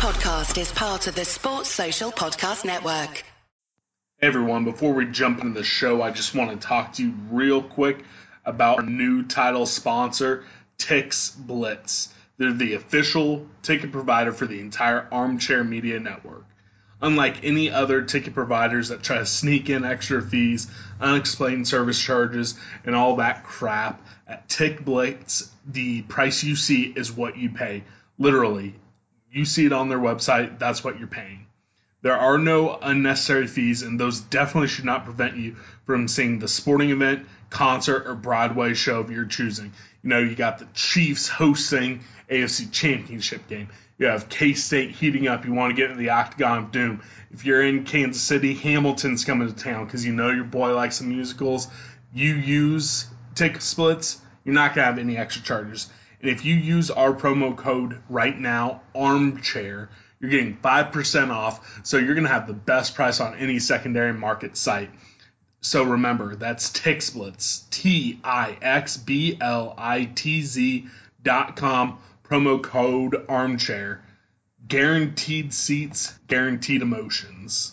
podcast is part of the Sports Social Podcast Network. Hey everyone, before we jump into the show, I just want to talk to you real quick about our new title sponsor, Tix Blitz. They're the official ticket provider for the entire Armchair Media Network. Unlike any other ticket providers that try to sneak in extra fees, unexplained service charges, and all that crap, at Tix Blitz, the price you see is what you pay. Literally, you see it on their website, that's what you're paying. There are no unnecessary fees, and those definitely should not prevent you from seeing the sporting event, concert, or Broadway show of your choosing. You know, you got the Chiefs hosting AFC Championship game. You have K State heating up. You want to get into the Octagon of Doom. If you're in Kansas City, Hamilton's coming to town because you know your boy likes the musicals. You use Tix Blitz, you're not going to have any extra charges. And if you use our promo code right now, armchair, you're getting 5% off. So you're going to have the best price on any secondary market site. So remember, that's TixBlitz, T I X B L I T Z dot com, promo code armchair. Guaranteed seats, guaranteed emotions.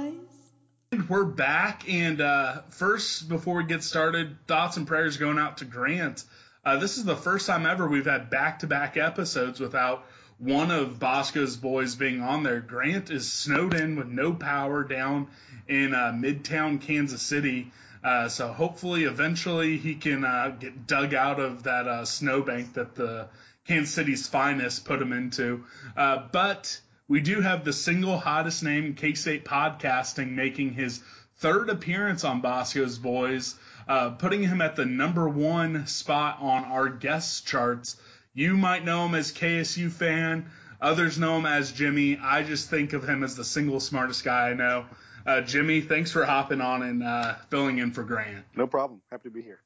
We're back, and uh, first, before we get started, thoughts and prayers going out to Grant. Uh, this is the first time ever we've had back-to-back episodes without one of Bosco's boys being on there. Grant is snowed in with no power down in uh, Midtown Kansas City, uh, so hopefully, eventually, he can uh, get dug out of that uh, snowbank that the Kansas City's finest put him into. Uh, but we do have the single hottest name K-State podcasting making his third appearance on Bosco's Boys, uh, putting him at the number one spot on our guest charts. You might know him as KSU fan. Others know him as Jimmy. I just think of him as the single smartest guy I know. Uh, Jimmy, thanks for hopping on and uh, filling in for Grant. No problem. Happy to be here.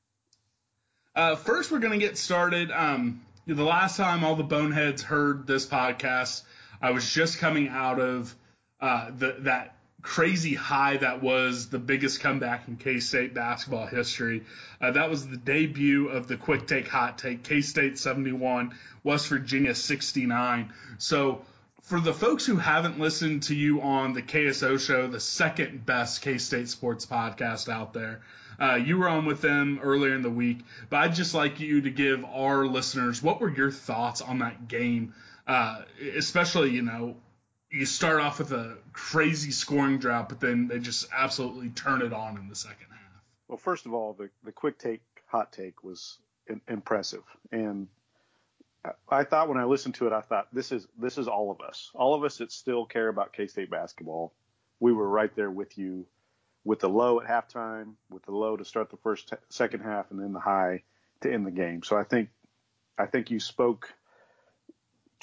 Uh, first, we're going to get started. Um, the last time all the boneheads heard this podcast, I was just coming out of uh, the, that crazy high that was the biggest comeback in K State basketball history. Uh, that was the debut of the Quick Take Hot Take K State 71, West Virginia 69. So, for the folks who haven't listened to you on the KSO show, the second best K State sports podcast out there, uh, you were on with them earlier in the week, but I'd just like you to give our listeners what were your thoughts on that game, uh, especially you know you start off with a crazy scoring drought, but then they just absolutely turn it on in the second half. Well, first of all, the the quick take hot take was in, impressive, and I thought when I listened to it, I thought this is this is all of us, all of us that still care about K State basketball. We were right there with you, with the low at halftime, with the low to start the first t- second half, and then the high to end the game. So I think I think you spoke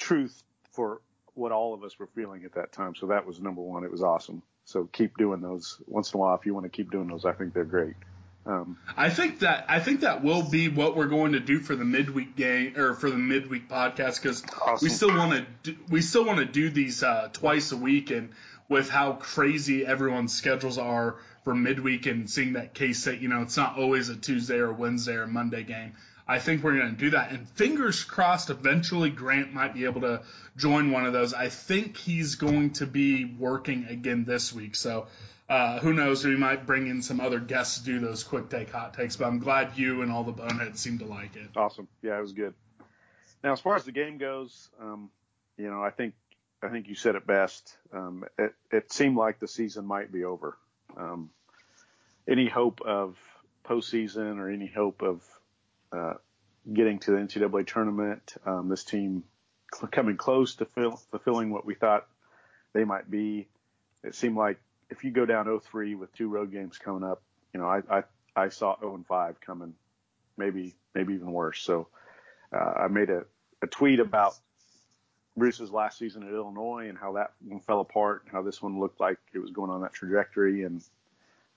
truth for what all of us were feeling at that time. So that was number one. It was awesome. So keep doing those once in a while. If you want to keep doing those, I think they're great. Um, I think that I think that will be what we're going to do for the midweek game or for the midweek podcast because Awesome. we still want to do, we still want to do these uh, twice a week and with how crazy everyone's schedules are for midweek and seeing that K State, you know, it's not always a Tuesday or Wednesday or Monday game. I think we're going to do that. And fingers crossed, eventually Grant might be able to join one of those. I think he's going to be working again this week. So uh, who knows? We might bring in some other guests to do those quick take hot takes. But I'm glad you and all the boneheads seem to like it. awesome. Yeah, it was good. Now, as far as the game goes, um, you know, I think I think you said it best. Um, it, it seemed like the season might be over. Um, any hope of postseason or any hope of uh, getting to the NCAA tournament, um, this team coming close to fill, fulfilling what we thought they might be. It seemed like if you go down 0-3 with two road games coming up, you know, I I, I saw 0-5 coming, maybe maybe even worse. So uh, I made a, a tweet about Bruce's last season at Illinois and how that one fell apart, and how this one looked like it was going on that trajectory. And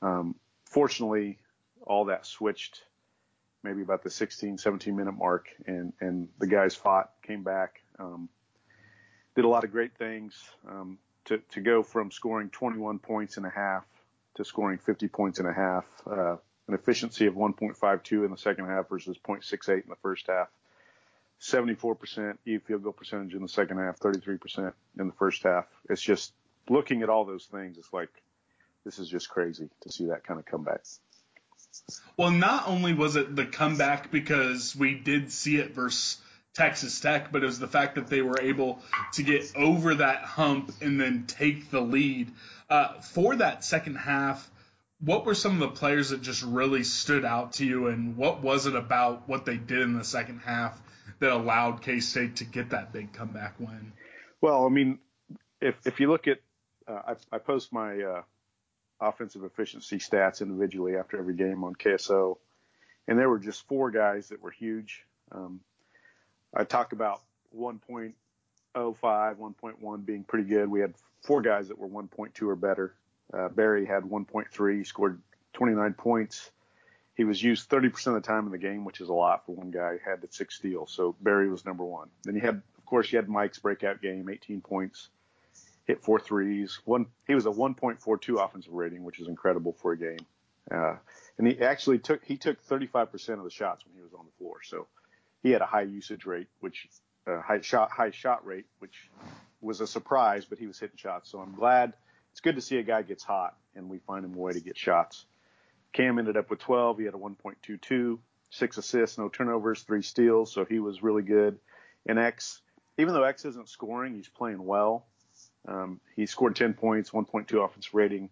um, fortunately, all that switched maybe about the 16, 17 minute mark, and and the guys fought, came back, um, did a lot of great things. Um, to to go from scoring 21 points and a half to scoring 50 points and a half, uh, an efficiency of 1.52 in the second half versus 0.68 in the first half. 74% E field goal percentage in the second half, 33% in the first half. It's just looking at all those things. It's like this is just crazy to see that kind of comeback. Well, not only was it the comeback because we did see it versus Texas Tech, but it was the fact that they were able to get over that hump and then take the lead. Uh, for that second half, what were some of the players that just really stood out to you, and what was it about what they did in the second half that allowed K State to get that big comeback win? Well, I mean, if if you look at, uh, I, I post my uh, offensive efficiency stats individually after every game on KSO, and there were just four guys that were huge. Um, I talk about 1.05, 1.1 being pretty good. We had four guys that were 1.2 or better. Uh, Barry had 1.3, he scored 29 points. He was used 30% of the time in the game, which is a lot for one guy. Had the six steals, so Barry was number one. Then you had, of course, you had Mike's breakout game, 18 points, hit four threes. One, he was a 1.42 offensive rating, which is incredible for a game. Uh, and he actually took he took 35% of the shots when he was on the floor. So he had a high usage rate, which uh, high shot high shot rate, which was a surprise, but he was hitting shots. So I'm glad. It's good to see a guy gets hot and we find him a way to get shots. Cam ended up with 12. He had a 1.22, six assists, no turnovers, three steals. So he was really good. And X, even though X isn't scoring, he's playing well. Um, he scored 10 points, 1.2 offensive rating,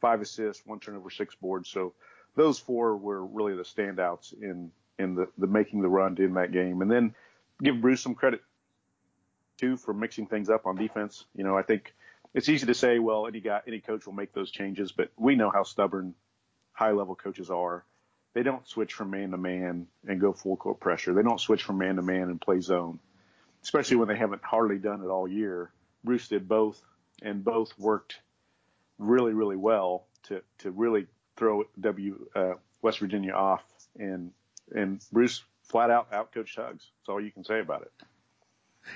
five assists, one turnover, six boards. So those four were really the standouts in in the, the making the run in that game. And then give Bruce some credit too for mixing things up on defense. You know, I think it's easy to say, well, any guy, any coach will make those changes, but we know how stubborn high level coaches are. They don't switch from man to man and go full court pressure. They don't switch from man to man and play zone, especially when they haven't hardly done it all year. Bruce did both, and both worked really, really well to to really throw W uh, West Virginia off. And and Bruce flat out outcoached Hugs. That's all you can say about it.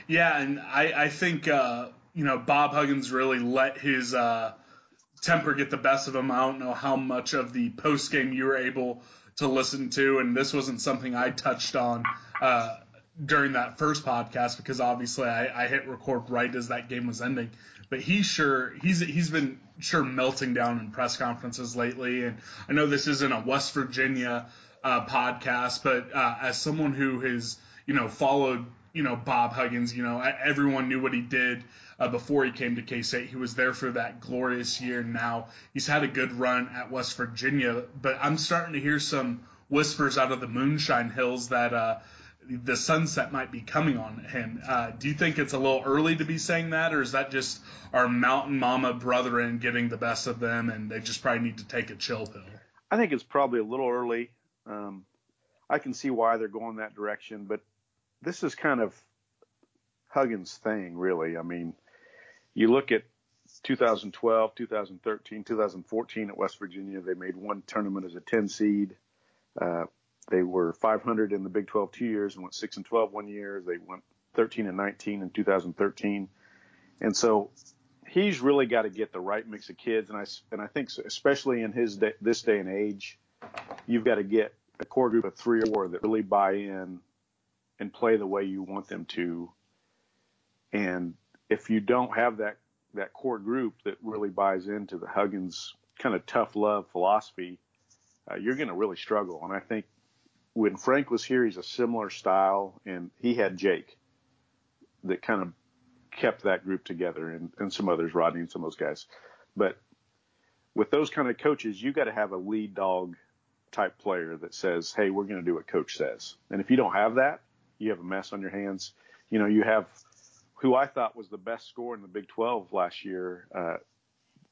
Yeah, and I I think uh, you know Bob Huggins really let his uh, temper get the best of him. I don't know how much of the post game you were able to listen to, and this wasn't something I touched on. Uh, during that first podcast because obviously I, I hit record right as that game was ending. But he's sure he's he's been sure melting down in press conferences lately, and I know this isn't a West Virginia uh, podcast, but uh, as someone who has you know followed you know Bob Huggins, you know everyone knew what he did uh, before he came to K State. He was there for that glorious year. Now he's had a good run at West Virginia, but I'm starting to hear some whispers out of the Moonshine Hills that uh, the sunset might be coming on him. Uh, do you think it's a little early to be saying that, or is that just our mountain mama brethren getting the best of them, and they just probably need to take a chill pill? I think it's probably a little early. Um, I can see why they're going that direction, but this is kind of Huggins' thing, really. I mean, you look at 2012, 2013, 2014 at West Virginia, they made one tournament as a 10 seed. Uh, they were 500 in the Big 12 two years and went 6 and 12 one year. They went 13 and 19 in 2013. And so he's really got to get the right mix of kids. And I, and I think especially in his day, this day and age, you've got to get a core group of three or four that really buy in and play the way you want them to. And if you don't have that, that core group that really buys into the Huggins kind of tough love philosophy, uh, you're going to really struggle. And I think when Frank was here, he's a similar style, and he had Jake that kind of kept that group together, and, and some others, Rodney and some of those guys. But with those kind of coaches, you got to have a lead dog type player that says, "Hey, we're going to do what coach says." And if you don't have that, you have a mess on your hands. You know, you have who I thought was the best scorer in the Big 12 last year. Uh,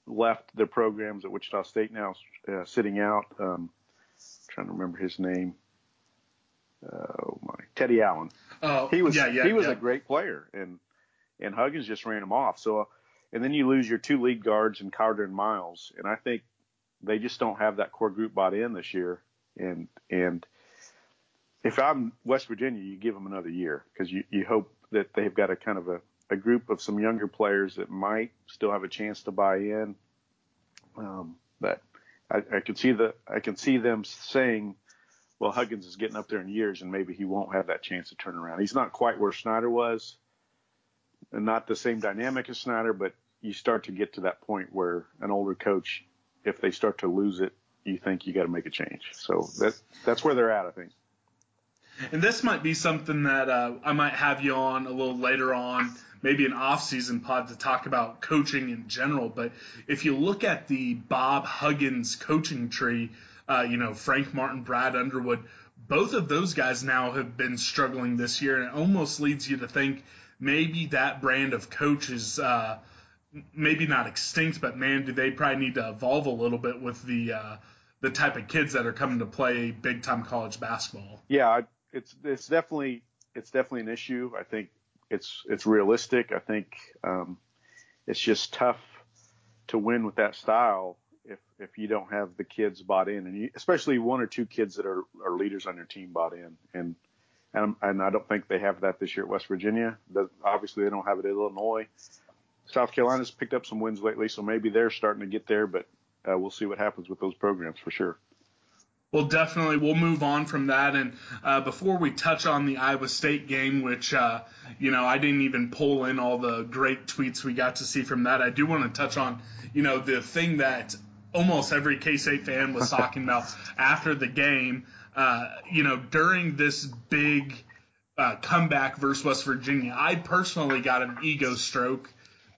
left their programs at Wichita State now, uh, sitting out. Um, trying to remember his name oh my, Teddy Allen. Oh, he was yeah, yeah, he was yeah. a great player, and and Huggins just ran him off. So, and then you lose your two lead guards and Carter and Miles, and I think they just don't have that core group bought in this year. And and if I'm West Virginia, you give them another year because you you hope that they've got a kind of a a group of some younger players that might still have a chance to buy in. Um, but I, I can see the I can see them saying, well, Huggins is getting up there in years, and maybe he won't have that chance to turn around. He's not quite where Snyder was, and not the same dynamic as Snyder, but you start to get to that point where an older coach, if they start to lose it, you think you got to make a change. So that that's where they're at, I think. And this might be something that uh, I might have you on a little later on, maybe an off-season pod to talk about coaching in general. But if you look at the Bob Huggins coaching tree, uh, you know Frank Martin, Brad Underwood, both of those guys now have been struggling this year, and it almost leads you to think maybe that brand of coach is uh, maybe not extinct, but man, do they probably need to evolve a little bit with the uh, the type of kids that are coming to play big time college basketball. Yeah, it's it's definitely it's definitely an issue. I think it's it's realistic. I think um, it's just tough to win with that style if if you don't have the kids bought in, and you, especially one or two kids that are, are leaders on your team bought in, and and, and I don't think they have that this year at West Virginia. Obviously, they don't have it at Illinois. South Carolina's picked up some wins lately, so maybe they're starting to get there, but uh, we'll see what happens with those programs for sure. Well, definitely, we'll move on from that. And uh, before we touch on the Iowa State game, which uh, you know I didn't even pull in all the great tweets we got to see from that, I do want to touch on you know the thing that almost every K State fan was talking about after the game. Uh, you know, during this big uh, comeback versus West Virginia, I personally got an ego stroke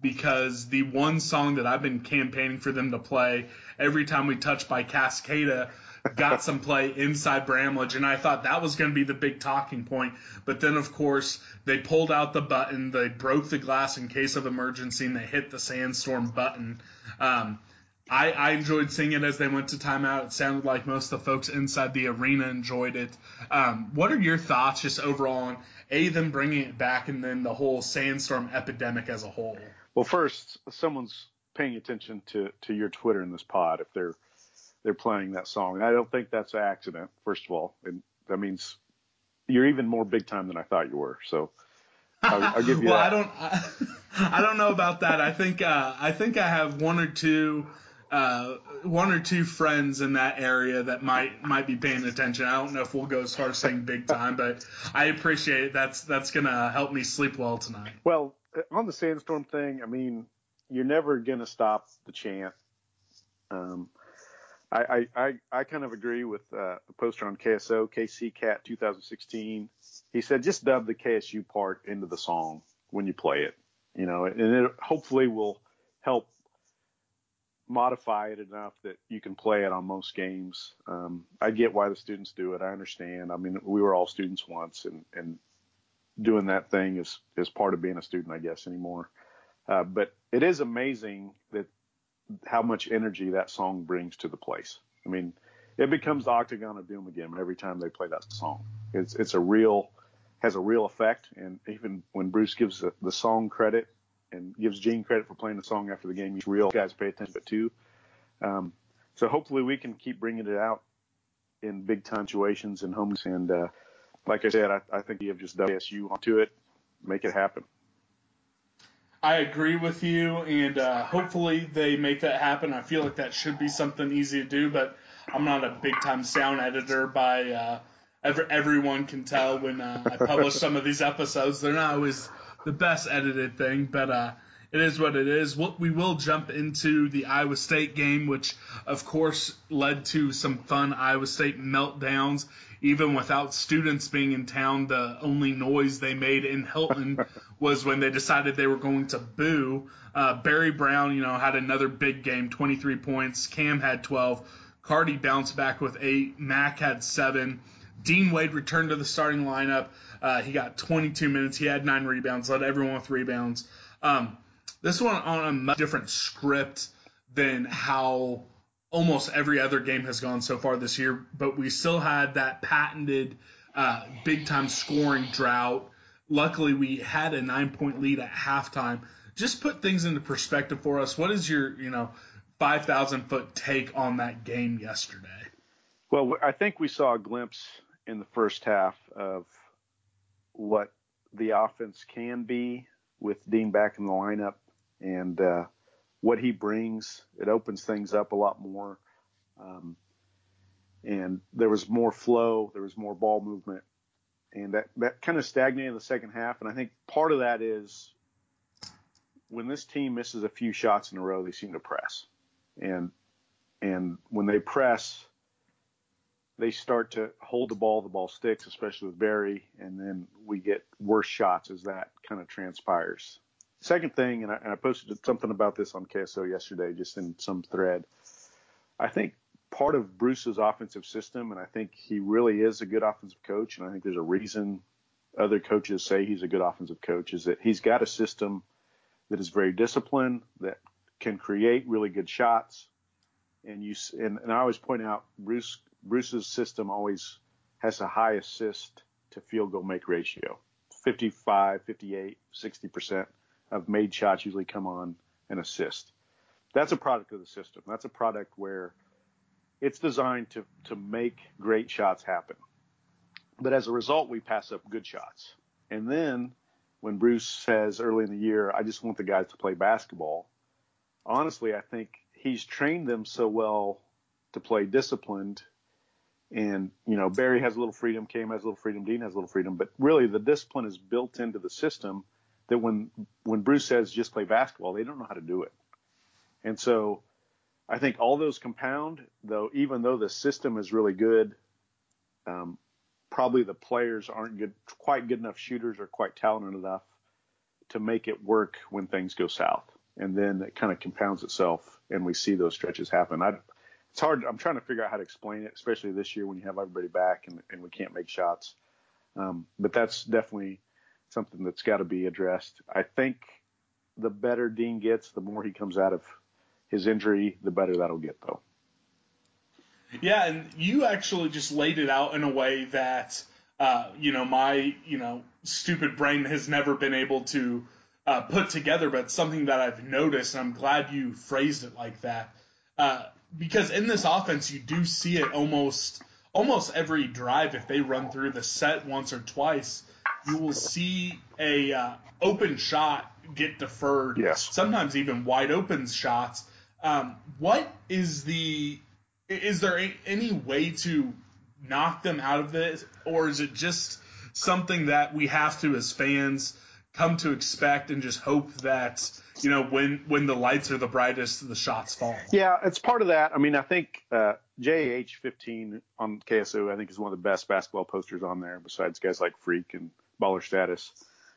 because the one song that I've been campaigning for them to play every time we touch by Cascada got some play inside Bramlage, and I thought that was going to be the big talking point. But then, of course, they pulled out the button, they broke the glass in case of emergency, and they hit the sandstorm button. Um, I, I enjoyed seeing it as they went to timeout. It sounded like most of the folks inside the arena enjoyed it. Um, what are your thoughts just overall on a them bringing it back, and then the whole sandstorm epidemic as a whole? Well, first, someone's paying attention to to your Twitter in this pod if they're they're playing that song. And I don't think that's an accident, first of all. And that means you're even more big time than I thought you were. So I'll, I'll give you well, that. I don't, I, I, don't know about that. I think, uh, I think I have one or two, uh, one or two friends in that area that might, might be paying attention. I don't know if we'll go as far as saying big time, but I appreciate it. That's, that's to help me sleep well tonight. Well, on the sandstorm thing, I mean, you're never to stop the chant. Um, I, I, I kind of agree with uh, the poster on KSO, KC Cat 2016. He said just dub the KSU part into the song when you play it, you know, and it hopefully will help modify it enough that you can play it on most games. Um, I get why the students do it. I understand. I mean, we were all students once, and and doing that thing is is part of being a student, I guess, anymore. Uh, but it is amazing that how much energy that song brings to the place. I mean, it becomes the Octagon of Doom again every time they play that song. It's it's a real has a real effect, and even when Bruce gives the, the song credit and gives Gene credit for playing the song after the game, He's real guys pay attention to it too. Um, so hopefully we can keep bringing it out in big time situations and homes. And uh, like I said, I, I think you have just WSU onto it, make it happen. I agree with you, and uh, hopefully they make that happen. I feel like that should be something easy to do, but I'm not a big time sound editor by uh, every, everyone can tell when uh, I publish some of these episodes. They're not always the best edited thing, but uh, it is what it is. We will jump into the Iowa State game, which of course led to some fun Iowa State meltdowns. Even without students being in town, the only noise they made in Hilton was when they decided they were going to boo. Uh, Barry Brown, you know, had another big game, 23 points. Cam had 12. Carty bounced back with eight. Mac had seven. Dean Wade returned to the starting lineup. Uh, he got 22 minutes. He had nine rebounds. Led everyone with rebounds. Um, this one on a much different script than how almost every other game has gone so far this year, but we still had that patented uh, big time scoring drought. luckily we had a nine point lead at halftime. Just put things into perspective for us. What is your, you know, 5,000 foot take on that game yesterday? Well, I think we saw a glimpse in the first half of what the offense can be with Dean back in the lineup and uh, what he brings. It opens things up a lot more. Um, and there was more flow, there was more ball movement, and that, that kind of stagnated in the second half. And I think part of that is when this team misses a few shots in a row, they seem to press, and and when they press, they start to hold the ball, the ball sticks, especially with Barry, and then worse shots as that kind of transpires. Second thing, and I, and I posted something about this on KSO yesterday, just in some thread. I think part of Bruce's offensive system, and I think he really is a good offensive coach, and I think there's a reason other coaches say he's a good offensive coach, is that he's got a system that is very disciplined, that can create really good shots. And you and, and I always point out Bruce Bruce's system always has a high assist to field goal make ratio, 55, 58, 60 percent of made shots usually come on an assist. That's a product of the system. That's a product where it's designed to, to make great shots happen. But as a result, we pass up good shots. And then when Bruce says early in the year, I just want the guys to play basketball, honestly, I think he's trained them so well to play disciplined. And, you know, Barry has a little freedom, Cam has a little freedom, Dean has a little freedom, but really the discipline is built into the system that when, when Bruce says just play basketball, they don't know how to do it. And so I think all those compound, though, even though the system is really good, um, probably the players aren't good, quite good enough shooters or quite talented enough to make it work when things go south. And then it kind of compounds itself, and we see those stretches happen. I, it's hard. I'm trying to figure out how to explain it, especially this year when you have everybody back and, and we can't make shots. Um, but that's definitely something that's got to be addressed. I think the better Dean gets, the more he comes out of his injury, the better that'll get, though. Yeah, and you actually just laid it out in a way that, uh, you know, my, you know, stupid brain has never been able to uh, put together, but something that I've noticed, and I'm glad you phrased it like that. Uh, because in this offense, you do see it almost almost every drive. If they run through the set once or twice, you will see a uh, open shot get deferred. Yes. Sometimes even wide open shots um, what is the is there any way to knock them out of this, or is it just something that we have to, as fans, come to expect and just hope that you know when when the lights are the brightest, the shots fall? Yeah, it's part of that. I mean, I think uh, JH15 on KSO, I think is one of the best basketball posters on there, besides guys like Freak and Baller Status.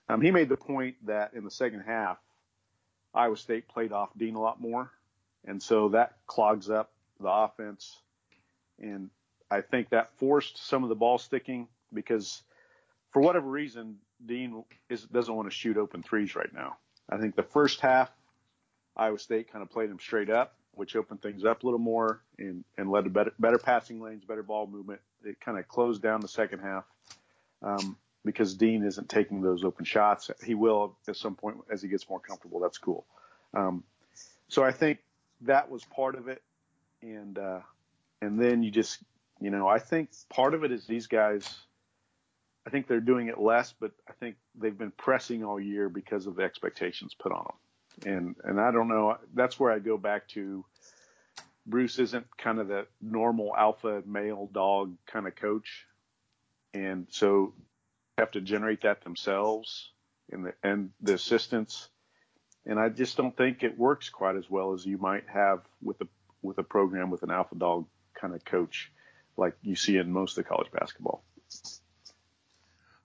Um, he made the point that in the second half, Iowa State played off Dean a lot more and so that clogs up the offense. And I think that forced some of the ball sticking because for whatever reason, Dean is, doesn't want to shoot open threes right now. I think the first half, Iowa State kind of played them straight up, which opened things up a little more and, and led to better, better passing lanes, better ball movement. It kind of closed down the second half um, because Dean isn't taking those open shots. He will at some point as he gets more comfortable. That's cool. Um, so I think that was part of it, and uh, and then you just you know I think part of it is these guys. I think they're doing it less, but I think they've been pressing all year because of the expectations put on them. And and I don't know. That's where I go back to. Bruce isn't kind of the normal alpha male dog kind of coach, and so have to generate that themselves and the and the assistants and I just don't think it works quite as well as you might have with a with a program with an alpha dog kind of coach like you see in most of the college basketball.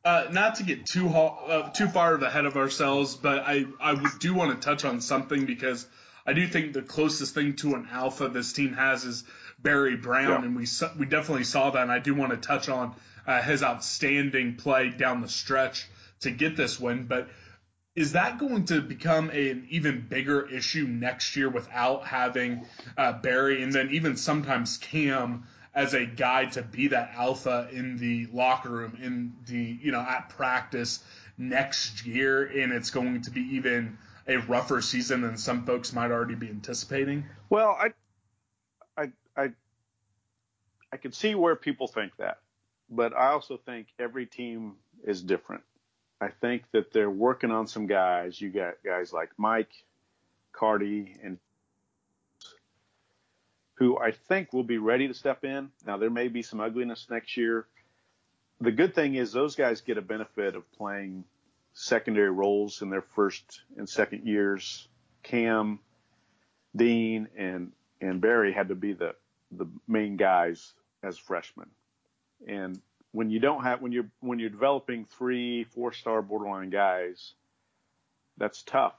Uh, not to get too uh, too far ahead of ourselves, but I I do want to touch on something because I do think the closest thing to an alpha this team has is Barry Brown, yeah. and we we definitely saw that. And I do want to touch on uh, his outstanding play down the stretch to get this win, but is that going to become an even bigger issue next year without having uh, Barry and then even sometimes Cam as a guy to be that alpha in the locker room, in the you know at practice? next year, and it's going to be even a rougher season than some folks might already be anticipating? Well, I, I, I, I can see where people think that, but I also think every team is different. I think that they're working on some guys. You got guys like Mike, Carty, and who I think will be ready to step in. Now there may be some ugliness next year. The good thing is those guys get a benefit of playing secondary roles in their first and second years. Cam, Dean, and and Barry had to be the the main guys as freshmen. And when you don't have when you're when you're developing three, four star borderline guys, that's tough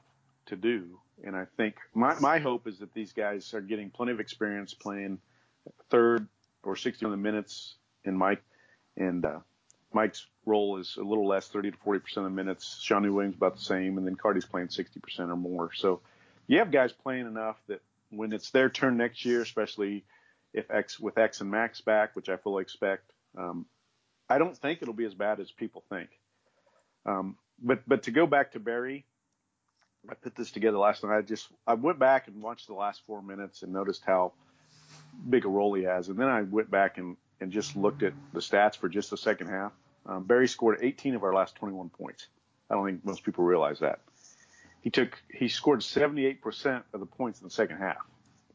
to do. And I think my my hope is that these guys are getting plenty of experience playing third or 60 of minutes in Mike and uh, Mike's role is a little less, 30 to 40 percent of the minutes. Shaun Neal-Williams about the same, and then Carty's playing 60 percent or more. So you have guys playing enough that when it's their turn next year, especially if X with X and Max back, which I fully expect, um, I don't think it'll be as bad as people think. Um, but but to go back to Barry, I put this together last night. I just I went back and watched the last four minutes and noticed how big a role he has, and then I went back and and just looked at the stats for just the second half. Um, Barry scored 18 of our last 21 points. I don't think most people realize that. He took he scored 78% of the points in the second half,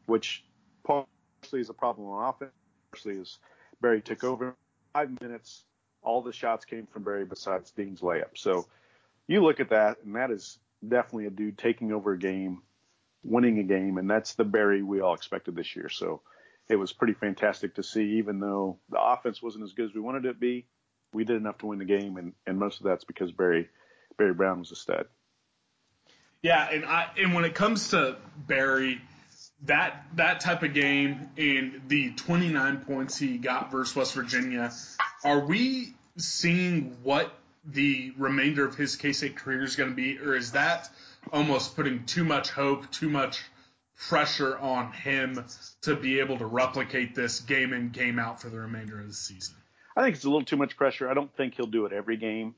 which partially is a problem on offense, partially is Barry took over five minutes. All the shots came from Barry besides Dean's layup. So you look at that, and that is definitely a dude taking over a game, winning a game, and that's the Barry we all expected this year. So it was pretty fantastic to see, even though the offense wasn't as good as we wanted it to be. We did enough to win the game, and, and most of that's because Barry Barry Brown was a stud. Yeah, and I and when it comes to Barry, that that type of game and the 29 points he got versus West Virginia, are we seeing what the remainder of his K State career is going to be, or is that almost putting too much hope, too much pressure on him to be able to replicate this game in, game out for the remainder of the season? I think it's a little too much pressure. I don't think he'll do it every game,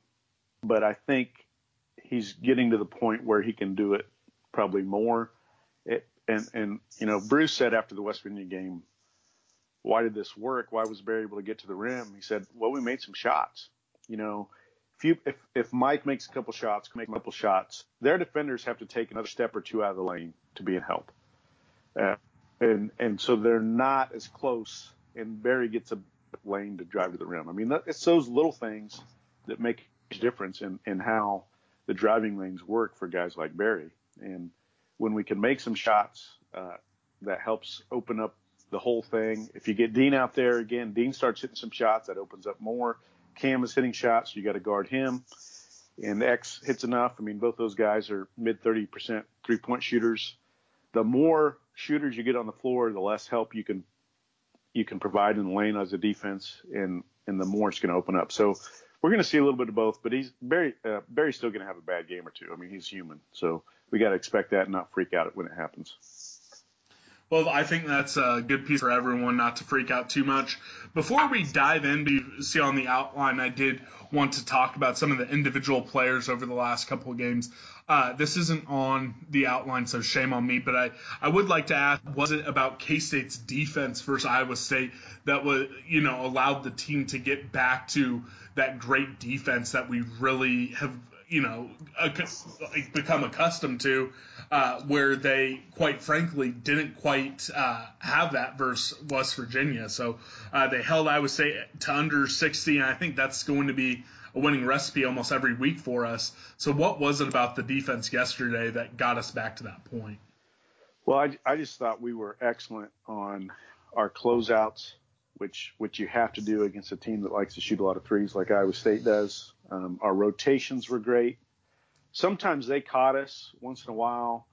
but I think he's getting to the point where he can do it probably more. It, and and you know, Bruce said after the West Virginia game, why did this work? Why was Barry able to get to the rim? He said, well, we made some shots. You know, if you if if Mike makes a couple shots, make a couple shots, their defenders have to take another step or two out of the lane to be in help. Uh, and and so they're not as close. And Barry gets a lane to drive to the rim. I mean, it's those little things that make a difference in in how the driving lanes work for guys like Barry. And when we can make some shots, uh, that helps open up the whole thing. If you get Dean out there again, Dean starts hitting some shots, that opens up more. Cam is hitting shots, you got to guard him. And X hits enough. I mean, both those guys are mid 30% three point shooters. The more shooters you get on the floor, the less help you can you can provide in the lane as a defense, and and the more it's going to open up. So we're going to see a little bit of both, but he's Barry uh, Barry's still going to have a bad game or two. I mean, he's human, so we got to expect that and not freak out when it happens. Well, I think that's a good piece for everyone not to freak out too much. Before we dive in, you see on the outline, I did want to talk about some of the individual players over the last couple of games. Uh, this isn't on the outline, so shame on me. But I, I would like to ask: Was it about K State's defense versus Iowa State that was, you know, allowed the team to get back to that great defense that we really have you know become accustomed to, uh, where they quite frankly didn't quite uh, have that versus West Virginia. So uh, they held Iowa State to under 60, and I think that's going to be a winning recipe almost every week for us. So what was it about the defense yesterday that got us back to that point? Well, I, I just thought we were excellent on our closeouts which which you have to do against a team that likes to shoot a lot of threes like Iowa State does. Um, our rotations were great. Sometimes they caught us once in a while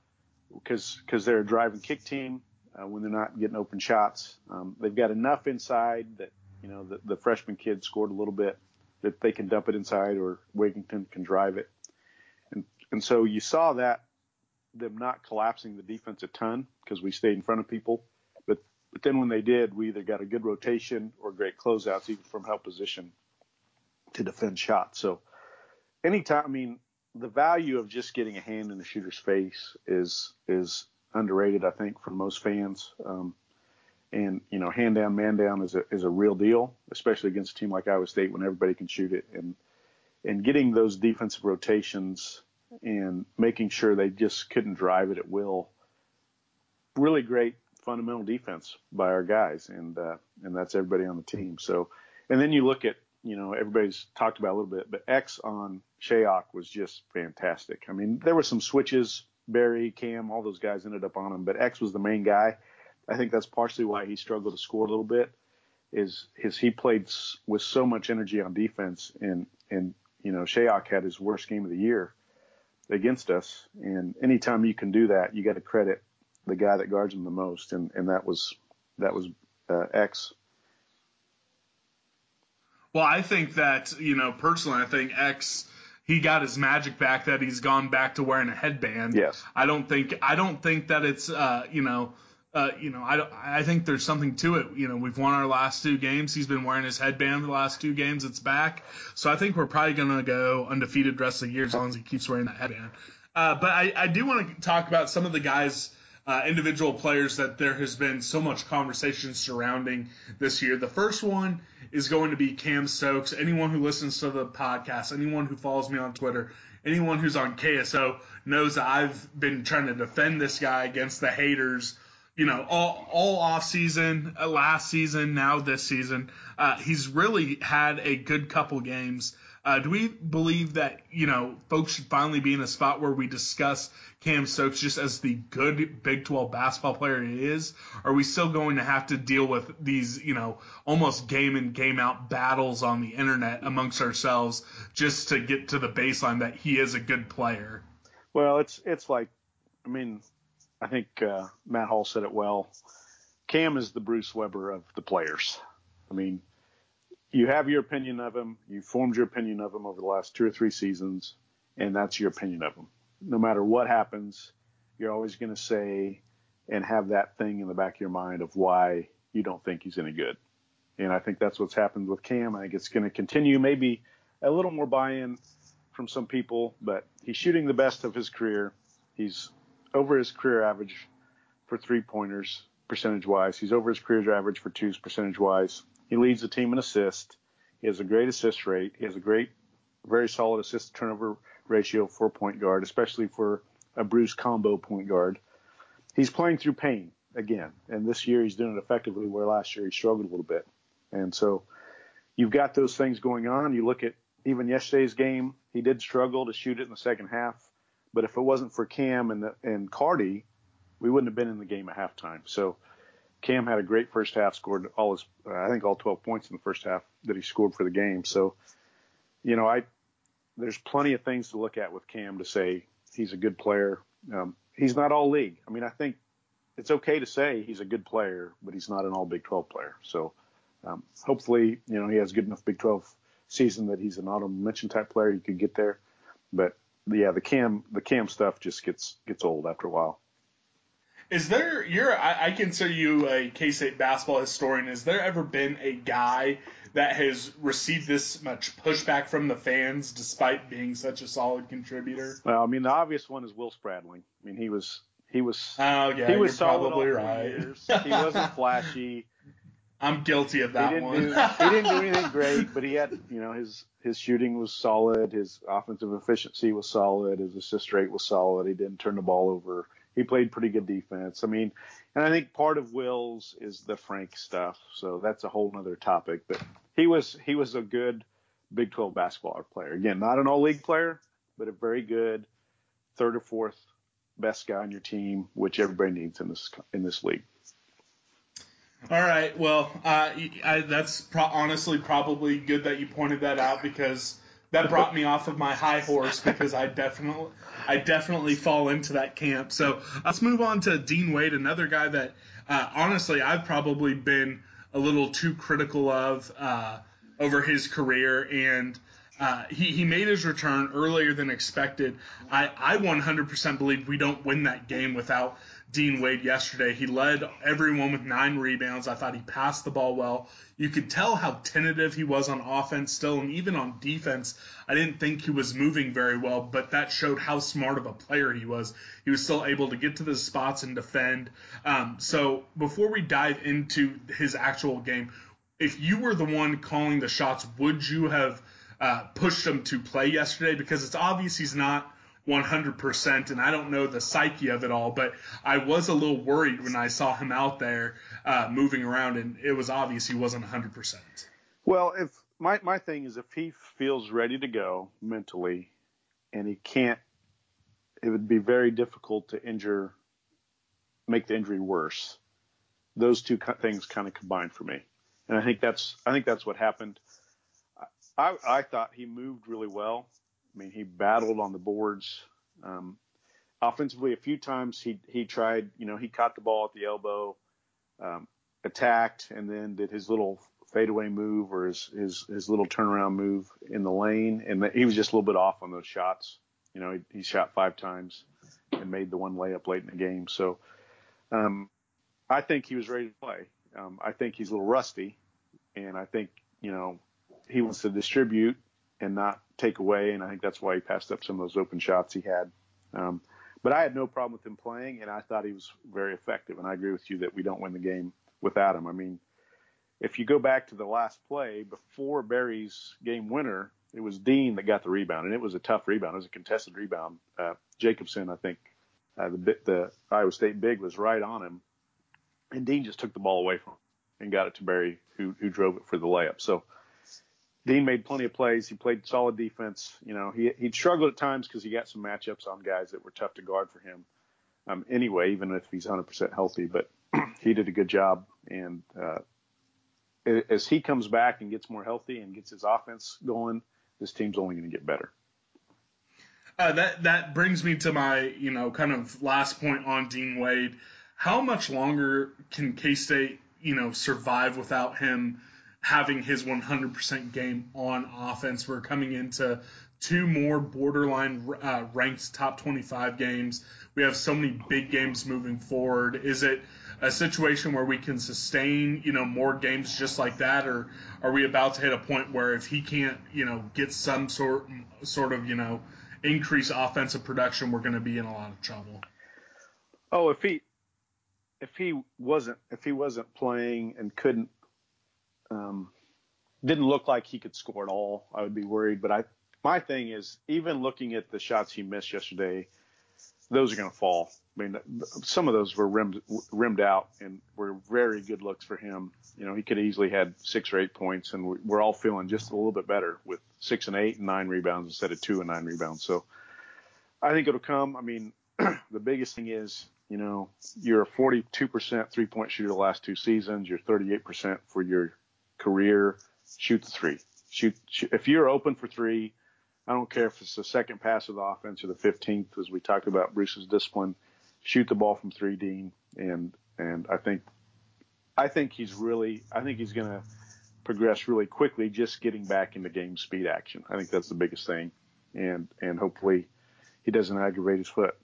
because because they're a drive and kick team uh, when they're not getting open shots. Um, they've got enough inside that you know the, the freshman kid scored a little bit that they can dump it inside or Wigginton can drive it. And and so you saw that them not collapsing the defense a ton because we stayed in front of people But but then when they did, we either got a good rotation or great closeouts, even from help position to defend shots. So anytime, I mean, the value of just getting a hand in the shooter's face is is underrated, I think, for most fans. Um, and you know, hand down, man down is a is a real deal, especially against a team like Iowa State when everybody can shoot it. And and getting those defensive rotations and making sure they just couldn't drive it at will. Really great fundamental defense by our guys, and uh, and that's everybody on the team. So, and then you look at you know everybody's talked about a little bit, but X on Shayok was just fantastic. I mean, there were some switches. Barry, Cam, all those guys ended up on him, but X was the main guy. I think that's partially why he struggled to score a little bit. Is his he played with so much energy on defense, and and you know Shayok had his worst game of the year against us. And anytime you can do that, you got to credit the guy that guards him the most, and and that was that was uh, X. Well, I think that you know personally, I think X he got his magic back that he's gone back to wearing a headband. Yes. I don't think I don't think that it's uh, you know uh, you know, I, I think there's something to it. You know, we've won our last two games. He's been wearing his headband the last two games. It's back. So I think we're probably going to go undefeated the rest of the year as long as he keeps wearing that headband. Uh, but I, I do want to talk about some of the guys, uh, individual players that there has been so much conversation surrounding this year. The first one is going to be Cam Stokes. Anyone who listens to the podcast, anyone who follows me on Twitter, anyone who's on KSO knows that I've been trying to defend this guy against the haters you know, all, all off season, uh, last season, now this season. Uh, he's really had a good couple games. Uh, do we believe that, you know, folks should finally be in a spot where we discuss Cam Stokes just as the good Big 12 basketball player he is? Are we still going to have to deal with these, you know, almost game in, game out battles on the internet amongst ourselves just to get to the baseline that he is a good player? Well, it's, it's like, I mean, I think uh, Matt Hall said it well. Cam is the Bruce Weber of the players. I mean, you have your opinion of him. You formed your opinion of him over the last two or three seasons, and that's your opinion of him. No matter what happens, you're always going to say and have that thing in the back of your mind of why you don't think he's any good. And I think that's what's happened with Cam. I think it's going to continue. Maybe a little more buy-in from some people, but he's shooting the best of his career. He's over his career average for three pointers percentage wise. He's over his career average for twos percentage wise. He leads the team in assists. He has a great assist rate. He has a great, very solid assist turnover ratio for a point guard, especially for a Bruce combo point guard. He's playing through pain again, and this year he's doing it effectively, where last year he struggled a little bit. And so you've got those things going on. You look at even yesterday's game, he did struggle to shoot it in the second half. But if it wasn't for Cam and the, and Carty, we wouldn't have been in the game at halftime. So Cam had a great first half, scored all his, uh, I think all 12 points in the first half that he scored for the game. So, you know, I, there's plenty of things to look at with Cam to say he's a good player. Um, he's not all league. I mean, I think it's okay to say he's a good player, but he's not an all Big 12 player. So, um, hopefully, you know, he has good enough Big 12 season that he's an auto mention type player. He could get there, but yeah, the cam the cam stuff just gets gets old after a while. Is there you're I, I consider you a K State basketball historian. Has there ever been a guy that has received this much pushback from the fans despite being such a solid contributor? Well, I mean the obvious one is Will Spradling. I mean he was he was oh yeah he was solid probably right. Years. He wasn't flashy. I'm guilty of that he one. do he didn't do anything great, but he had you know his his shooting was solid, his offensive efficiency was solid, his assist rate was solid. He didn't turn the ball over. He played pretty good defense. I mean, and I think part of Will's is the Frank stuff, so that's a whole other topic. But he was he was a good Big 12 basketball player. Again, not an all league player, but a very good third or fourth best guy on your team, which everybody needs in this in this league. All right. Well, uh, I, that's pro- honestly probably good that you pointed that out because that brought me off of my high horse because I definitely, I definitely fall into that camp. So let's move on to Dean Wade, another guy that uh, honestly I've probably been a little too critical of uh, over his career, and Uh, he, he made his return earlier than expected. I, I 100% believe we don't win that game without Dean Wade yesterday. He led everyone with nine rebounds. I thought he passed the ball well. You could tell how tentative he was on offense still, and even on defense, I didn't think he was moving very well, but that showed how smart of a player he was. He was still able to get to the spots and defend. Um, so before we dive into his actual game, if you were the one calling the shots, would you have uh, pushed him to play yesterday? Because it's obvious he's not 100%, and I don't know the psyche of it all, but I was a little worried when I saw him out there uh, moving around, and it was obvious he wasn't 100%. Well, if my my thing is if he feels ready to go mentally, and he can't, it would be very difficult to injure, make the injury worse. Those two things kind of combined for me, and I think that's I think that's what happened. I, I thought he moved really well. I mean, he battled on the boards. Um, offensively, a few times he he tried. You know, he caught the ball at the elbow, um, attacked, and then did his little fadeaway move or his, his his little turnaround move in the lane, and he was just a little bit off on those shots. You know, he, he shot five times and made the one layup late in the game. So, um, I think he was ready to play. Um, I think he's a little rusty, and I think you know he wants to distribute and not take away. And I think that's why he passed up some of those open shots he had. Um, but I had no problem with him playing, and I thought he was very effective. And I agree with you that we don't win the game without him. I mean, if you go back to the last play before Barry's game winner, it was Dean that got the rebound, and it was a tough rebound. It was a contested rebound. Uh, Jacobson, I think, uh, the the Iowa State big was right on him, and Dean just took the ball away from him and got it to Barry, who who drove it for the layup. So Dean made plenty of plays. He played solid defense. You know, he he struggled at times because he got some matchups on guys that were tough to guard for him. Um, anyway, even if he's 100% healthy, but he did a good job. And uh, as he comes back and gets more healthy and gets his offense going, this team's only going to get better. Uh, that that brings me to my you know kind of last point on Dean Wade. How much longer can K State you know survive without him? Having his 100% game on offense. We're coming into two more borderline uh, ranked top 25 games. We have so many big games moving forward. Is it a situation where we can sustain, you know, more games just like that, or are we about to hit a point where if he can't, you know, get some sort sort of, you know, increase offensive production, we're going to be in a lot of trouble? Oh, if he if he wasn't if he wasn't playing and couldn't um, didn't look like he could score at all. I would be worried. But I, my thing is, even looking at the shots he missed yesterday, those are going to fall. I mean, some of those were rimmed, rimmed out and were very good looks for him. You know, he could easily had six or eight points, and we're all feeling just a little bit better with six and eight and nine rebounds instead of two and nine rebounds. So I think it'll come. I mean, the biggest thing is, you know, you're a 42% three point shooter the last two seasons. You're 38% for your career, shoot the three. Shoot, shoot, if you're open for three, I don't care if it's the second pass of the offense or the 15th, as we talked about Bruce's discipline. Shoot the ball from three, Dean, and and I think I think he's really I think he's going to progress really quickly, just getting back into game speed action. I think that's the biggest thing, and and hopefully he doesn't aggravate his foot.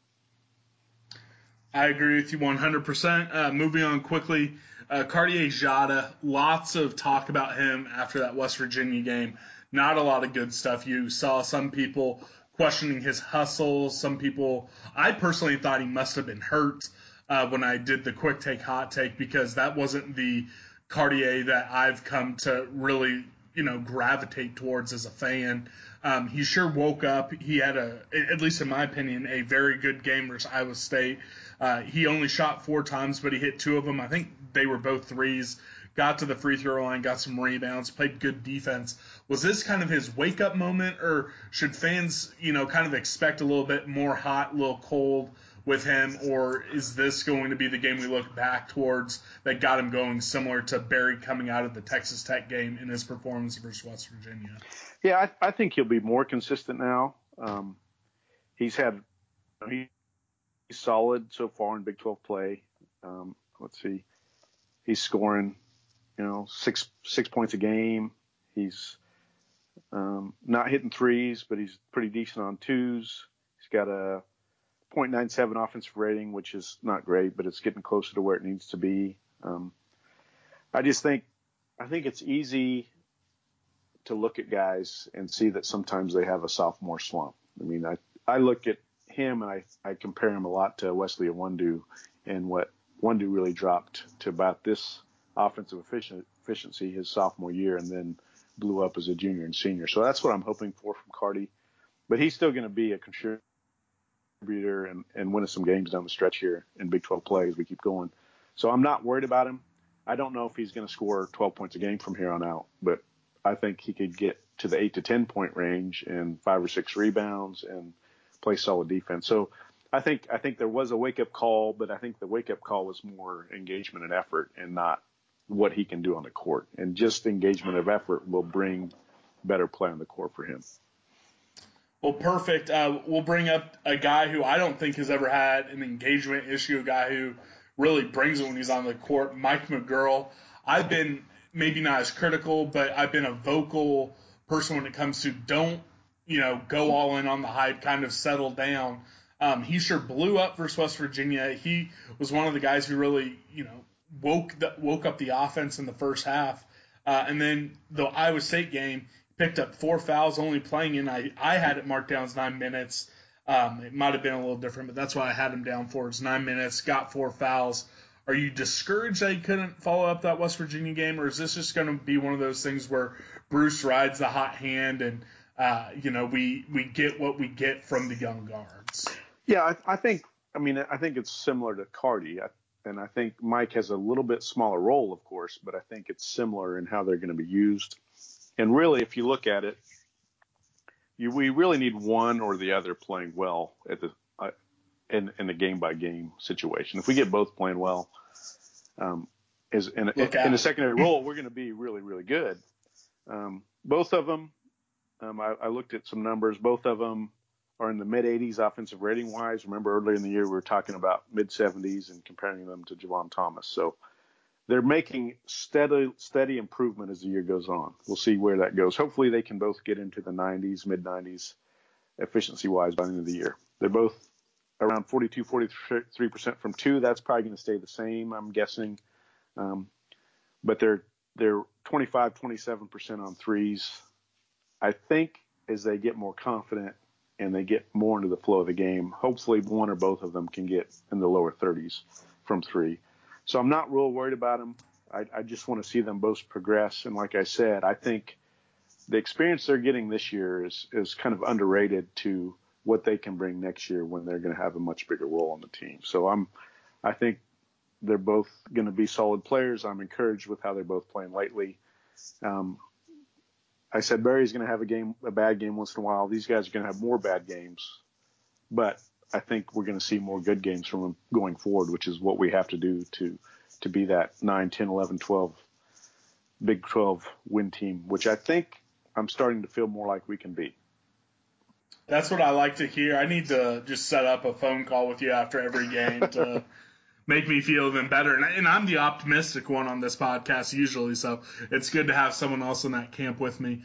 I agree with you 100%. Uh, moving on quickly, uh, Cartier Diarra, lots of talk about him after that West Virginia game. Not a lot of good stuff. You saw some people questioning his hustle. Some people, I personally thought he must have been hurt uh, when I did the quick take, hot take, because that wasn't the Cartier that I've come to really, you know, gravitate towards as a fan. Um, he sure woke up. He had a, at least in my opinion, a very good game versus Iowa State. Uh, he only shot four times, but he hit two of them. I think they were both threes. Got to the free throw line, got some rebounds, played good defense. Was this kind of his wake up moment, or should fans, you know, kind of expect a little bit more hot, a little cold with him, or is this going to be the game we look back towards that got him going, similar to Barry coming out of the Texas Tech game in his performance versus West Virginia? Yeah, I, I think he'll be more consistent now. Um, he's had solid so far in Big 12 play. Um, let's see, he's scoring, you know, six six points a game. He's Um, not hitting threes, but he's pretty decent on twos. He's got a .97 offensive rating, which is not great, but it's getting closer to where it needs to be. Um, I just think, I think it's easy to look at guys and see that sometimes they have a sophomore slump. I mean, I, I look at him and I, I compare him a lot to Wesley Iwundu and what Iwundu really dropped to about this offensive efficiency his sophomore year and then blew up as a junior and senior. So that's what I'm hoping for from Carty. But he's still going to be a contributor and, and win some games down the stretch here in Big 12 play as we keep going. So I'm not worried about him. I don't know if he's going to score 12 points a game from here on out, but I think he could get to the eight to 10 point range and five or six rebounds and play solid defense. So I think I think there was a wake up call, but I think the wake up call was more engagement and effort and not what he can do on the court. And just engagement of effort will bring better play on the court for him. Well, perfect. Uh, we'll bring up a guy who I don't think has ever had an engagement issue, a guy who really brings it when he's on the court, Mike McGuirl. I've been maybe not as critical, but I've been a vocal person when it comes to don't, you know, go all in on the hype, kind of settle down. Um, he sure blew up versus West Virginia. He was one of the guys who really, you know, woke the, woke up the offense in the first half. Uh, and then the Iowa State game picked up four fouls, only playing in. I I had it marked down as nine minutes. Um, it might have been a little different, but that's why I had him down for. It's nine minutes, got four fouls. Are you discouraged that he couldn't follow up that West Virginia game, or is this just going to be one of those things where Bruce rides the hot hand and uh, you know we we get what we get from the young guards? Yeah, I, I think. I mean, I think it's similar to Carty, I, and I think Mike has a little bit smaller role, of course, but I think it's similar in how they're going to be used. And really, if you look at it, you, we really need one or the other playing well at the uh, in in a game by game situation. If we get both playing well, um, is in, a, in a secondary role, we're going to be really really good. Um, both of them, um, I, I looked at some numbers. Both of them are in the mid 80s offensive rating wise. Remember earlier in the year we were talking about mid 70s and comparing them to Javon Thomas. So they're making steady steady improvement as the year goes on. We'll see where that goes. Hopefully they can both get into the 90s, mid 90s efficiency wise by the end of the year. They're both around 42, 43 percent from two. That's probably going to stay the same, I'm guessing. Um, but they're they're 25, 27 percent on threes. I think as they get more confident and they get more into the flow of the game, hopefully one or both of them can get in the lower 30s from three. So I'm not real worried about them. I, I just want to see them both progress. And like I said, I think the experience they're getting this year is is kind of underrated to what they can bring next year when they're going to have a much bigger role on the team. So I'm, I think they're both going to be solid players. I'm encouraged with how they're both playing lately. Um, I said Barry's going to have a game, a bad game once in a while. These guys are going to have more bad games, but I think we're going to see more good games from them going forward, which is what we have to do to to be that 9, 10, 11, 12 Big 12 win team, which I think I'm starting to feel more like we can be. That's what I like to hear. I need to just set up a phone call with you after every game to make me feel even better. And, and, I'm the optimistic one on this podcast usually, so it's good to have someone else in that camp with me.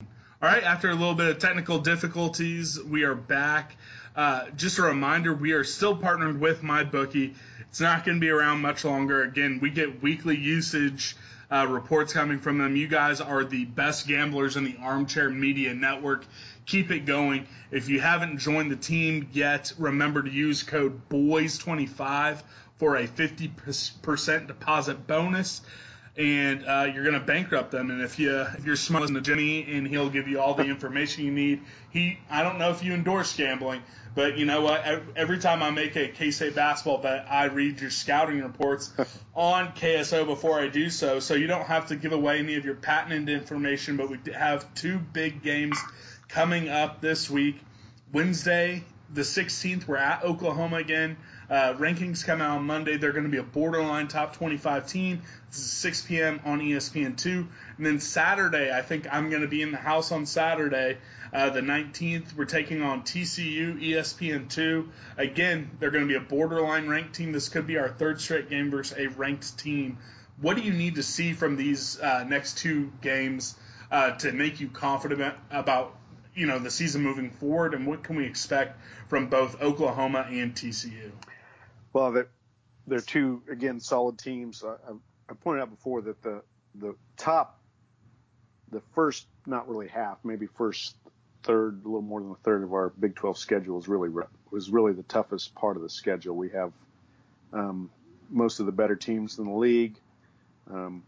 All right, after a little bit of technical difficulties, we are back. Uh, just a reminder, we are still partnered with MyBookie. It's not going to be around much longer. Again, we get weekly usage uh, reports coming from them. You guys are the best gamblers in the Armchair Media Network. Keep it going. If you haven't joined the team yet, remember to use code BOYS25 for a 50% deposit bonus and uh, you're going to bankrupt them. And if you if you're smart to Jimmy, and he'll give you all the information you need. He I don't know if you endorse gambling, but you know what? Every time I make a K-State basketball bet, I read your scouting reports on KSO before I do so, so you don't have to give away any of your patented information. But we have two big games coming up this week. Wednesday, the 16th, we're at Oklahoma again. Uh, rankings come out on Monday. They're going to be a borderline top 25 team. This is 6 p.m. on ESPN2. And then Saturday, I think I'm going to be in the house on Saturday, uh, the 19th. We're taking on TCU, ESPN2. Again, they're going to be a borderline ranked team. This could be our third straight game versus a ranked team. What do you need to see from these uh, next two games uh, to make you confident about you know the season moving forward, and what can we expect from both Oklahoma and TCU? Well, they're, they're two again solid teams. I, I pointed out before that the the top, the first not really half, maybe first third, a little more than a third of our Big 12 schedule is really was really the toughest part of the schedule. We have um, most of the better teams in the league. Um,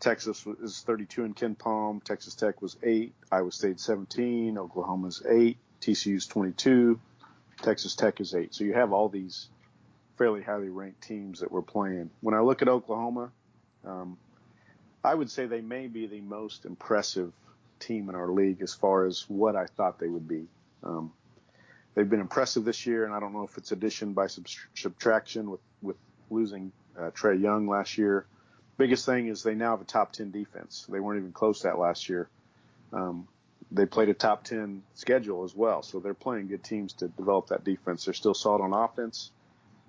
Texas is 32 in KenPom. Texas Tech was eight. Iowa State 17. Oklahoma's eight. TCU's 22. Texas Tech is eight. So you have all these fairly highly ranked teams that we're playing. When I look at Oklahoma, um, I would say they may be the most impressive team in our league as far as what I thought they would be. Um, they've been impressive this year, and I don't know if it's addition by subtraction with with losing uh, Trae Young last year. Biggest thing is they now have a top 10 defense. They weren't even close that last year. Um, they played a top 10 schedule as well, so they're playing good teams to develop that defense. They're still solid on offense.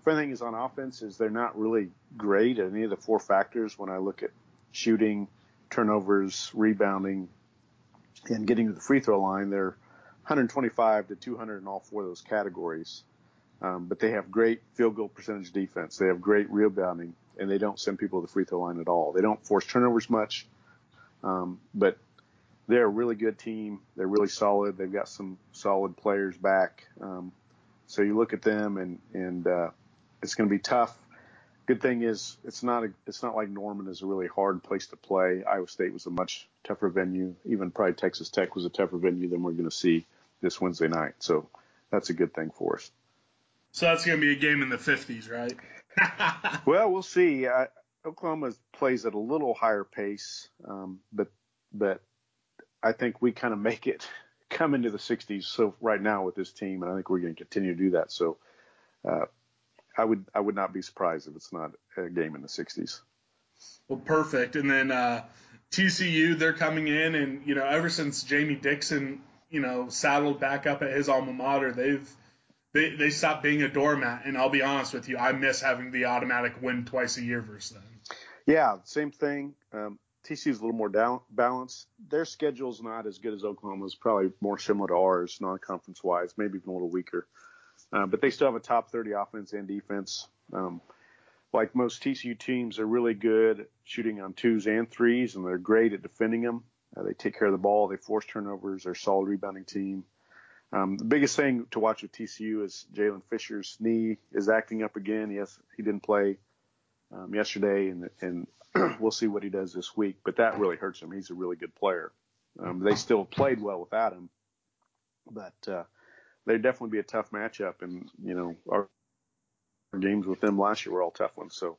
Funny thing is on offense is they're not really great at any of the four factors when I look at shooting, turnovers, rebounding, and getting to the free throw line. They're 125 to 200 in all four of those categories. Um, but they have great field goal percentage defense. They have great rebounding, and they don't send people to the free throw line at all. They don't force turnovers much, um, but they're a really good team. They're really solid. They've got some solid players back. Um, so you look at them, and and uh, it's going to be tough good thing is it's not a, it's not like Norman is a really hard place to play. Iowa State was a much tougher venue. Even probably Texas Tech was a tougher venue than we're going to see this Wednesday night. So that's a good thing for us. So that's going to be a game in the 50s, right? well, we'll see. I, Oklahoma plays at a little higher pace, um, but but I think we kind of make it come into the 60s. So right now with this team, and I think we're going to continue to do that. So uh, I would I would not be surprised if it's not a game in the 60s. Well, perfect. And then uh, TCU, they're coming in, and you know, ever since Jamie Dixon, you know, saddled back up at his alma mater, they've they they stopped being a doormat. And I'll be honest with you, I miss having the automatic win twice a year versus them. Yeah, same thing. Um, TCU's a little more down, balanced. Their schedule's not as good as Oklahoma's, probably more similar to ours, non-conference wise, maybe even a little weaker. Uh, but they still have a top 30 offense and defense. Um, like most TCU teams, they're really good shooting on twos and threes, and they're great at defending them. Uh, they take care of the ball. They force turnovers. They're a solid rebounding team. Um, the biggest thing to watch with TCU is Jaylen Fisher's knee is acting up again. Yes, he didn't play um, yesterday, and, and we'll see what he does this week. But that really hurts him. He's a really good player. Um, they still played well without him, but uh, they'd definitely be a tough matchup. And you know, our, our games with them last year were all tough ones. So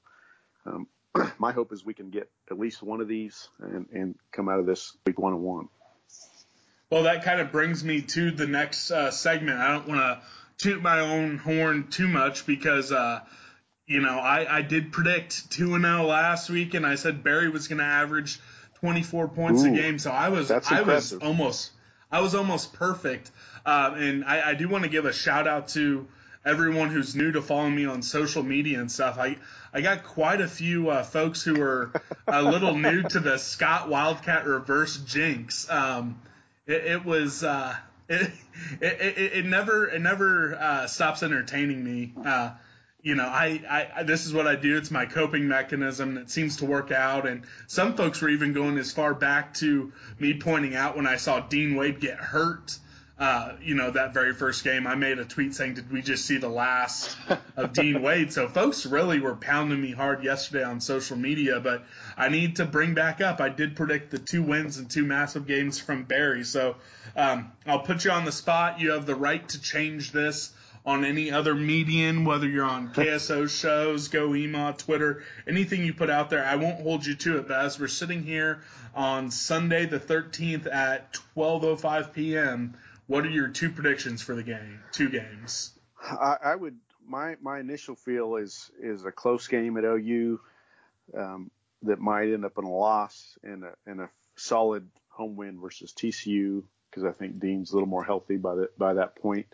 um, my hope is we can get at least one of these and, and come out of this week one and one. Well, that kind of brings me to the next uh, segment. I don't want to toot my own horn too much because, uh, you know, I, I did predict 2 and 0 last week, and I said Barry was going to average 24 points Ooh, a game. So I was I was almost I was almost perfect. Uh, and I, I do want to give a shout out to everyone who's new to following me on social media and stuff. I I got quite a few uh, folks who are a little new to the Scott Wildcat reverse jinx. Um, it, it was uh, it, it, it, it never it never uh, stops entertaining me. Uh, you know, I, I this is what I do. It's my coping mechanism. It seems to work out. And some folks were even going as far back to me pointing out when I saw Dean Wade get hurt uh, you know, that very first game, I made a tweet saying, "Did we just see the last of Dean Wade?" So folks really were pounding me hard yesterday on social media, but I need to bring back up. I did predict the two wins and two massive games from Barry, so um, I'll put you on the spot. You have the right to change this on any other median, whether you're on KSO shows, GoEMAW, Twitter, anything you put out there. I won't hold you to it, but as we're sitting here on Sunday the 13th at 12:05 p.m what are your two predictions for the game? Two games. I, I would. My my initial feel is is a close game at OU um, that might end up in a loss and a and a solid home win versus TCU because I think Dean's a little more healthy by that by that point.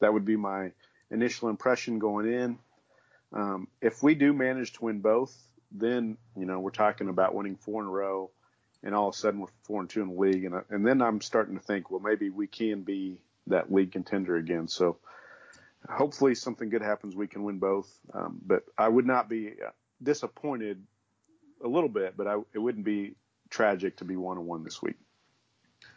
That would be my initial impression going in. Um, if we do manage to win both, then you know we're talking about winning four in a row and all of a sudden we're four and two in the league, and and then I'm starting to think, well, maybe we can be that league contender again. So hopefully something good happens. We can win both, um, but I would not be uh, disappointed a little bit, but I, it wouldn't be tragic to be one and one this week.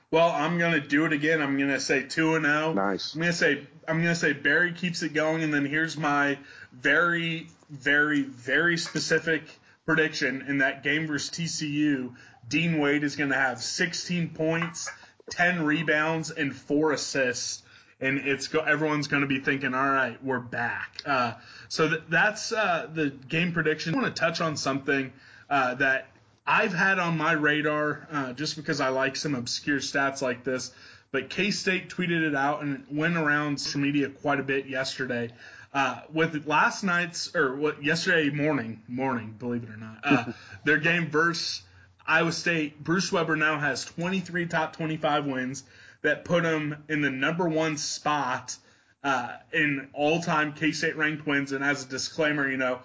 Well, I'm gonna do it again. I'm gonna say two and zero. Oh. Nice. I'm gonna say I'm gonna say Barry keeps it going, and then here's my very, very, very specific prediction in that game versus TCU. Dean Wade is gonna have 16 points, 10 rebounds, and four assists. And it's go, everyone's going to be thinking, all right, we're back. Uh, so th- that's uh, the game prediction. I want to touch on something uh, that I've had on my radar uh, just because I like some obscure stats like this. But K State tweeted it out and it went around social media quite a bit yesterday. Uh, with last night's or what yesterday morning morning, believe it or not, uh, their game versus Iowa State. Bruce Weber now has 23 top 25 wins that put him in the number one spot uh, in all-time K-State ranked wins. And as a disclaimer, you know,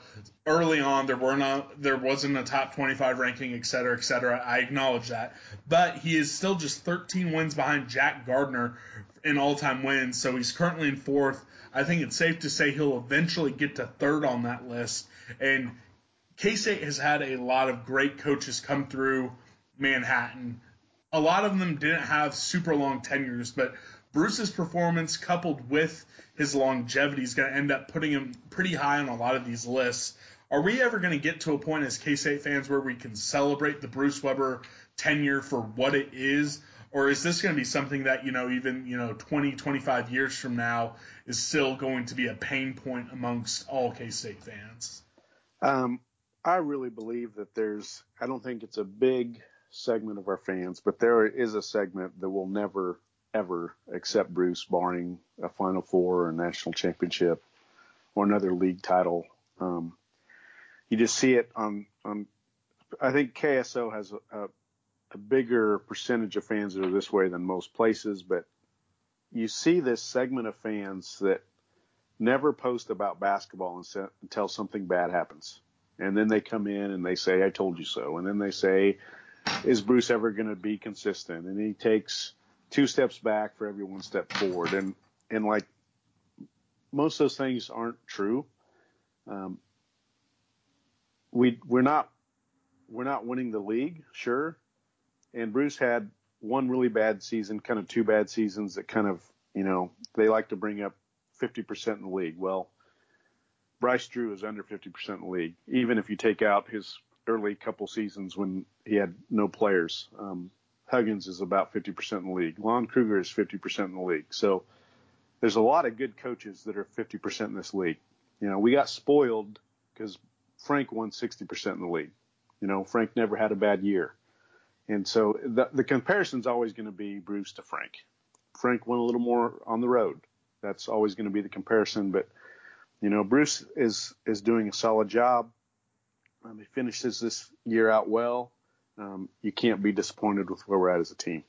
early on there were not there wasn't a top 25 ranking, et cetera, et cetera. I acknowledge that, but he is still just 13 wins behind Jack Gardner in all-time wins. So he's currently in fourth. I think it's safe to say he'll eventually get to third on that list. And K-State has had a lot of great coaches come through Manhattan. A lot of them didn't have super long tenures, but Bruce's performance coupled with his longevity is going to end up putting him pretty high on a lot of these lists. Are we ever going to get to a point as K-State fans where we can celebrate the Bruce Weber tenure for what it is? Or is this going to be something that, you know, even, you know, 20, 25 years from now is still going to be a pain point amongst all K-State fans? Um, I really believe that there's, I don't think it's a big segment of our fans, but there is a segment that will never, ever accept Bruce, barring a Final Four or a national championship or another league title. Um, you just see it on, on, I think KSO has a, a, a bigger percentage of fans that are this way than most places, but you see this segment of fans that never post about basketball until something bad happens. And then they come in and they say, I told you so. And then they say, is Bruce ever going to be consistent? And he takes two steps back for every one step forward. And, and like most of those things aren't true. Um, we, we're not, we're not winning the league, sure. And Bruce had one really bad season, kind of two bad seasons that kind of, you know, they like to bring up 50% in the league. Well, Bryce Drew is under 50% in the league, even if you take out his early couple seasons when he had no players. Um, Huggins is about 50% in the league. Lon Kruger is 50% in the league. So there's a lot of good coaches that are 50% in this league. You know, we got spoiled because Frank won 60% in the league. You know, Frank never had a bad year. And so the, the comparison's always going to be Bruce to Frank. Frank went a little more on the road. That's always going to be the comparison. But, you know, Bruce is, is doing a solid job. Um, he finishes this year out well. Um, you can't be disappointed with where we're at as a team.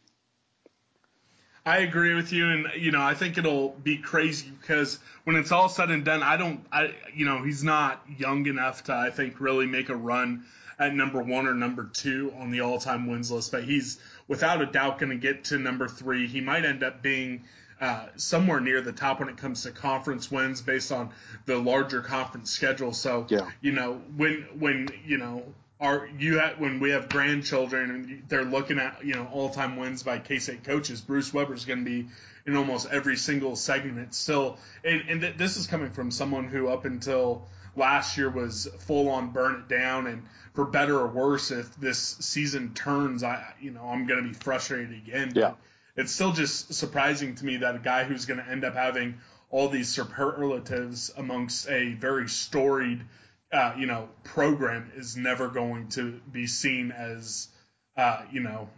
I agree with you, and you know I think it'll be crazy because when it's all said and done, I don't, I you know he's not young enough to I think really make a run at number one or number two on the all-time wins list, but he's without a doubt going to get to number three. He might end up being uh, somewhere near the top when it comes to conference wins based on the larger conference schedule. So, yeah. you know, when when you know our you have, when we have grandchildren and they're looking at you know all time wins by K State coaches, Bruce Weber is going to be in almost every single segment still. And, and th- this is coming from someone who up until last year was full on burn it down and for better or worse if this season turns i you know i'm going to be frustrated again yeah it's still just surprising to me that a guy who's going to end up having all these superlatives amongst a very storied, uh, you know, program is never going to be seen as, uh, you know,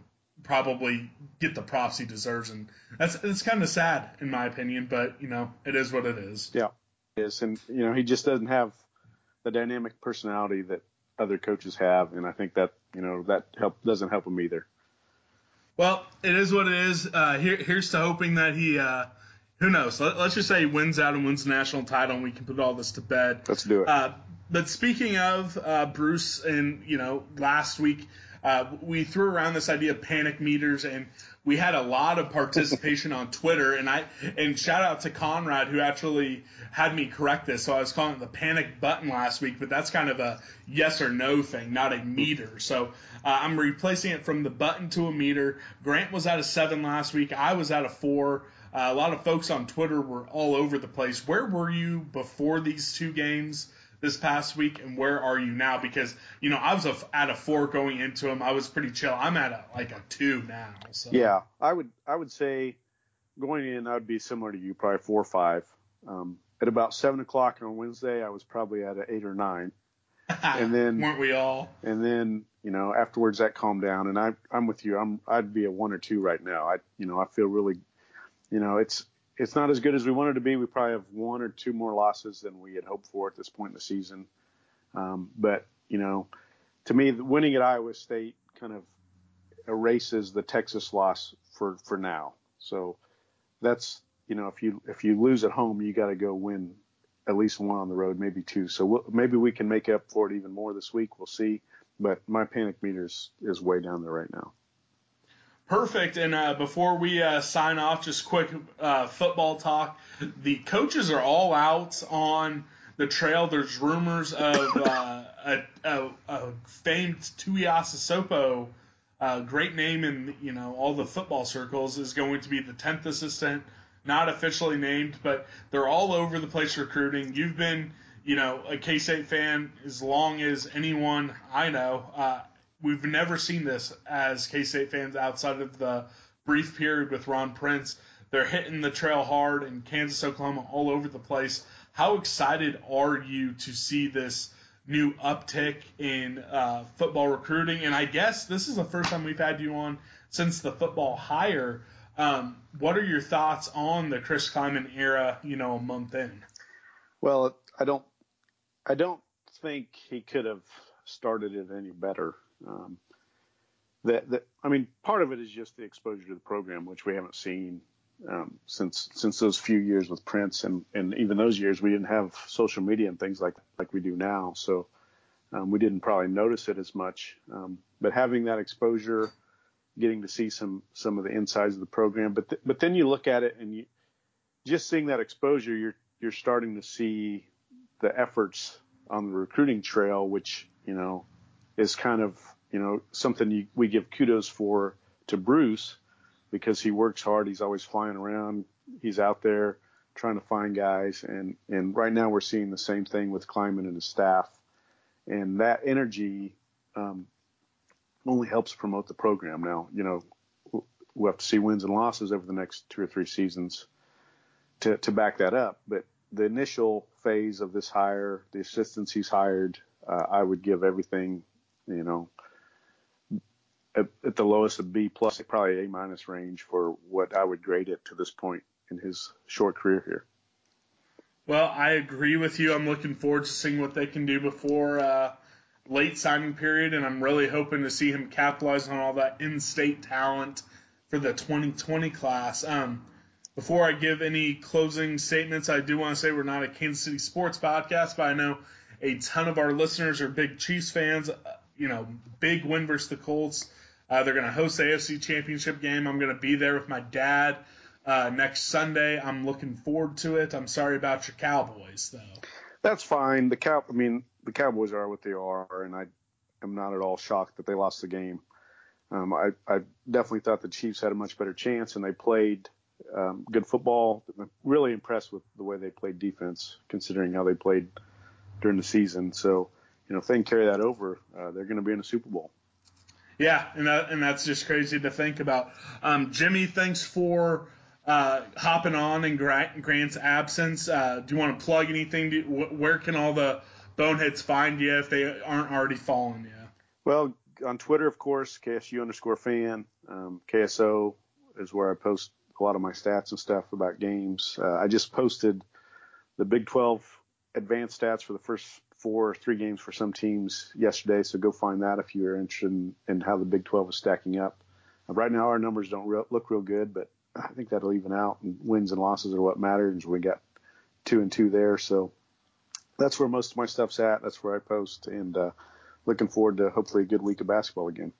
probably get the props he deserves, and that's it's kind of sad in my opinion, but you know, it is what it is. Yeah, it is, and you know, he just doesn't have the dynamic personality that other coaches have, and I think that you know that help doesn't help him either. Well, it is what it is. Uh, here, here's to hoping that he, uh, who knows? Let, us just say he wins out and wins the national title, and we can put all this to bed. Let's do it. Uh, but speaking of uh, Bruce, and you know, last week uh, we threw around this idea of panic meters, and we had a lot of participation on Twitter. And I and shout out to Conrad who actually had me correct this. So I was calling it the panic button last week, but that's kind of a yes or no thing, not a meter. So uh, I'm replacing it from the button to a meter. Grant was at a seven last week. I was at a four. Uh, a lot of folks on Twitter were all over the place. Where were you before these two games? This past week, and where are you now? Because you know I was a, at a four going into them. I was pretty chill. I'm at a like a two now. So. Yeah, I would I would say going in I would be similar to you, probably four or five. Um, at about seven o'clock on Wednesday, I was probably at an eight or nine. and then weren't we all? And then you know afterwards that calmed down, and I I'm with you. I'm I'd be a one or two right now. I you know I feel really, you know it's it's not as good as we wanted to be. We probably have one or two more losses than we had hoped for at this point in the season. Um, but you know, to me, winning at Iowa State kind of erases the Texas loss for for now. So that's you know, if you if you lose at home, you got to go win at least one on the road, maybe two. So we'll, maybe we can make up for it even more this week. We'll see. But my panic meter is, is way down there right now. Perfect. And uh, before we uh, sign off, just quick uh, football talk. The coaches are all out on the trail. There's rumors of uh, a, a, a, famed Tuiasosopo, uh, great name in you know all the football circles, is going to be the tenth assistant. Not officially named, but they're all over the place recruiting. You've been, you know, a K State fan as long as anyone I know. We've never seen this as K State fans outside of the brief period with Ron Prince. They're hitting the trail hard in Kansas, Oklahoma, all over the place. How excited are you to see this new uptick in uh, football recruiting? And I guess this is the first time we've had you on since the football hire. Um, what are your thoughts on the Chris Klieman era? You know, a month in. Well, I don't, I don't think he could have started it any better. Um, that, that I mean, part of it is just the exposure to the program, which we haven't seen um, since since those few years with Prince, and and even those years we didn't have social media and things like like we do now, so um, we didn't probably notice it as much. Um, but having that exposure, getting to see some some of the insides of the program, but th- but then you look at it and you just seeing that exposure, you're you're starting to see the efforts on the recruiting trail, which you know is kind of you know something you, we give kudos for to Bruce because he works hard. He's always flying around. He's out there trying to find guys, and and right now we're seeing the same thing with Klieman and his staff, and that energy um, only helps promote the program. Now you know we'll have to see wins and losses over the next two or three seasons to to back that up, but the initial phase of this hire, the assistants he's hired, uh, I would give everything you know, at, at the lowest of B plus, probably A minus range for what I would grade it to this point in his short career here. Well, I agree with you. I'm looking forward to seeing what they can do before uh, late signing period, and I'm really hoping to see him capitalize on all that in-state talent for the 2020 class. Um, before I give any closing statements, I do want to say we're not a Kansas City sports podcast, but I know a ton of our listeners are big Chiefs fans you know, big win versus the Colts. Uh, they're going to host the AFC Championship game. I'm going to be there with my dad uh, next Sunday. I'm looking forward to it. I'm sorry about your Cowboys, though. That's fine. The cow. I mean, the Cowboys are what they are, and I am not at all shocked that they lost the game. Um, I, I definitely thought the Chiefs had a much better chance, and they played um, good football. I'm really impressed with the way they played defense, considering how they played during the season. So you know, if they can carry that over, uh, they're going to be in a Super Bowl. Yeah, and that, and that's just crazy to think about. Um, Jimmy, thanks for uh, hopping on in Grant's absence. Uh, do you want to plug anything? Do, where can all the boneheads find you if they aren't already following you? Well, on Twitter, of course, KSU underscore fan. Um, KSO is where I post a lot of my stats and stuff about games. Uh, I just posted the Big 12 advanced stats for the first four or three games for some teams yesterday. So go find that if you're interested in, in how the Big 12 is stacking up. Uh, right now, our numbers don't re- look real good, but I think that'll even out. And wins and losses are what matters. We got two and two there, so that's where most of my stuff's at. That's where I post, and uh, looking forward to hopefully a good week of basketball again.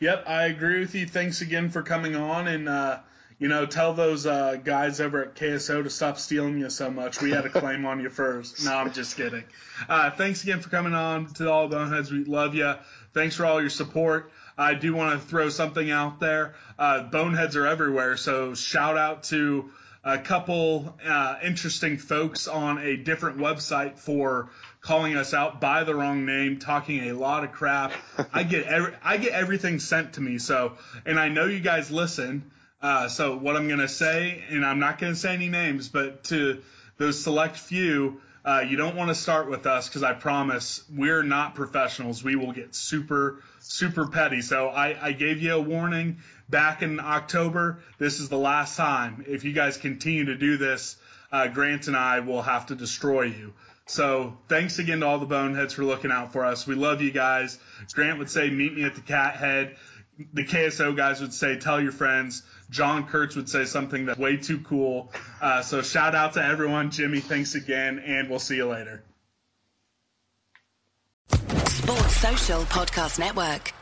Yep, I agree with you. Thanks again for coming on, and uh, you know, tell those uh, guys over at KSO to stop stealing you so much. We had a claim on you first. No, I'm just kidding. Uh, thanks again for coming on to all the boneheads. We love you. Thanks for all your support. I do want to throw something out there. Uh, boneheads are everywhere, so shout out to a couple uh, interesting folks on a different website for calling us out by the wrong name, talking a lot of crap. I get every, I get everything sent to me. So, and I know you guys listen. Uh, so what I'm gonna say, and I'm not gonna say any names, but to those select few, uh, you don't want to start with us because I promise we're not professionals. We will get super, super petty. So I, I gave you a warning back in October. This is the last time. If you guys continue to do this, uh, Grant and I will have to destroy you. So thanks again to all the boneheads for looking out for us. We love you guys. Grant would say, meet me at the cat head. The KSO guys would say, tell your friends. John Kurtz would say something that's way too cool. Uh, so shout out to everyone. Jimmy, thanks again, and we'll see you later. Sports Social Podcast Network.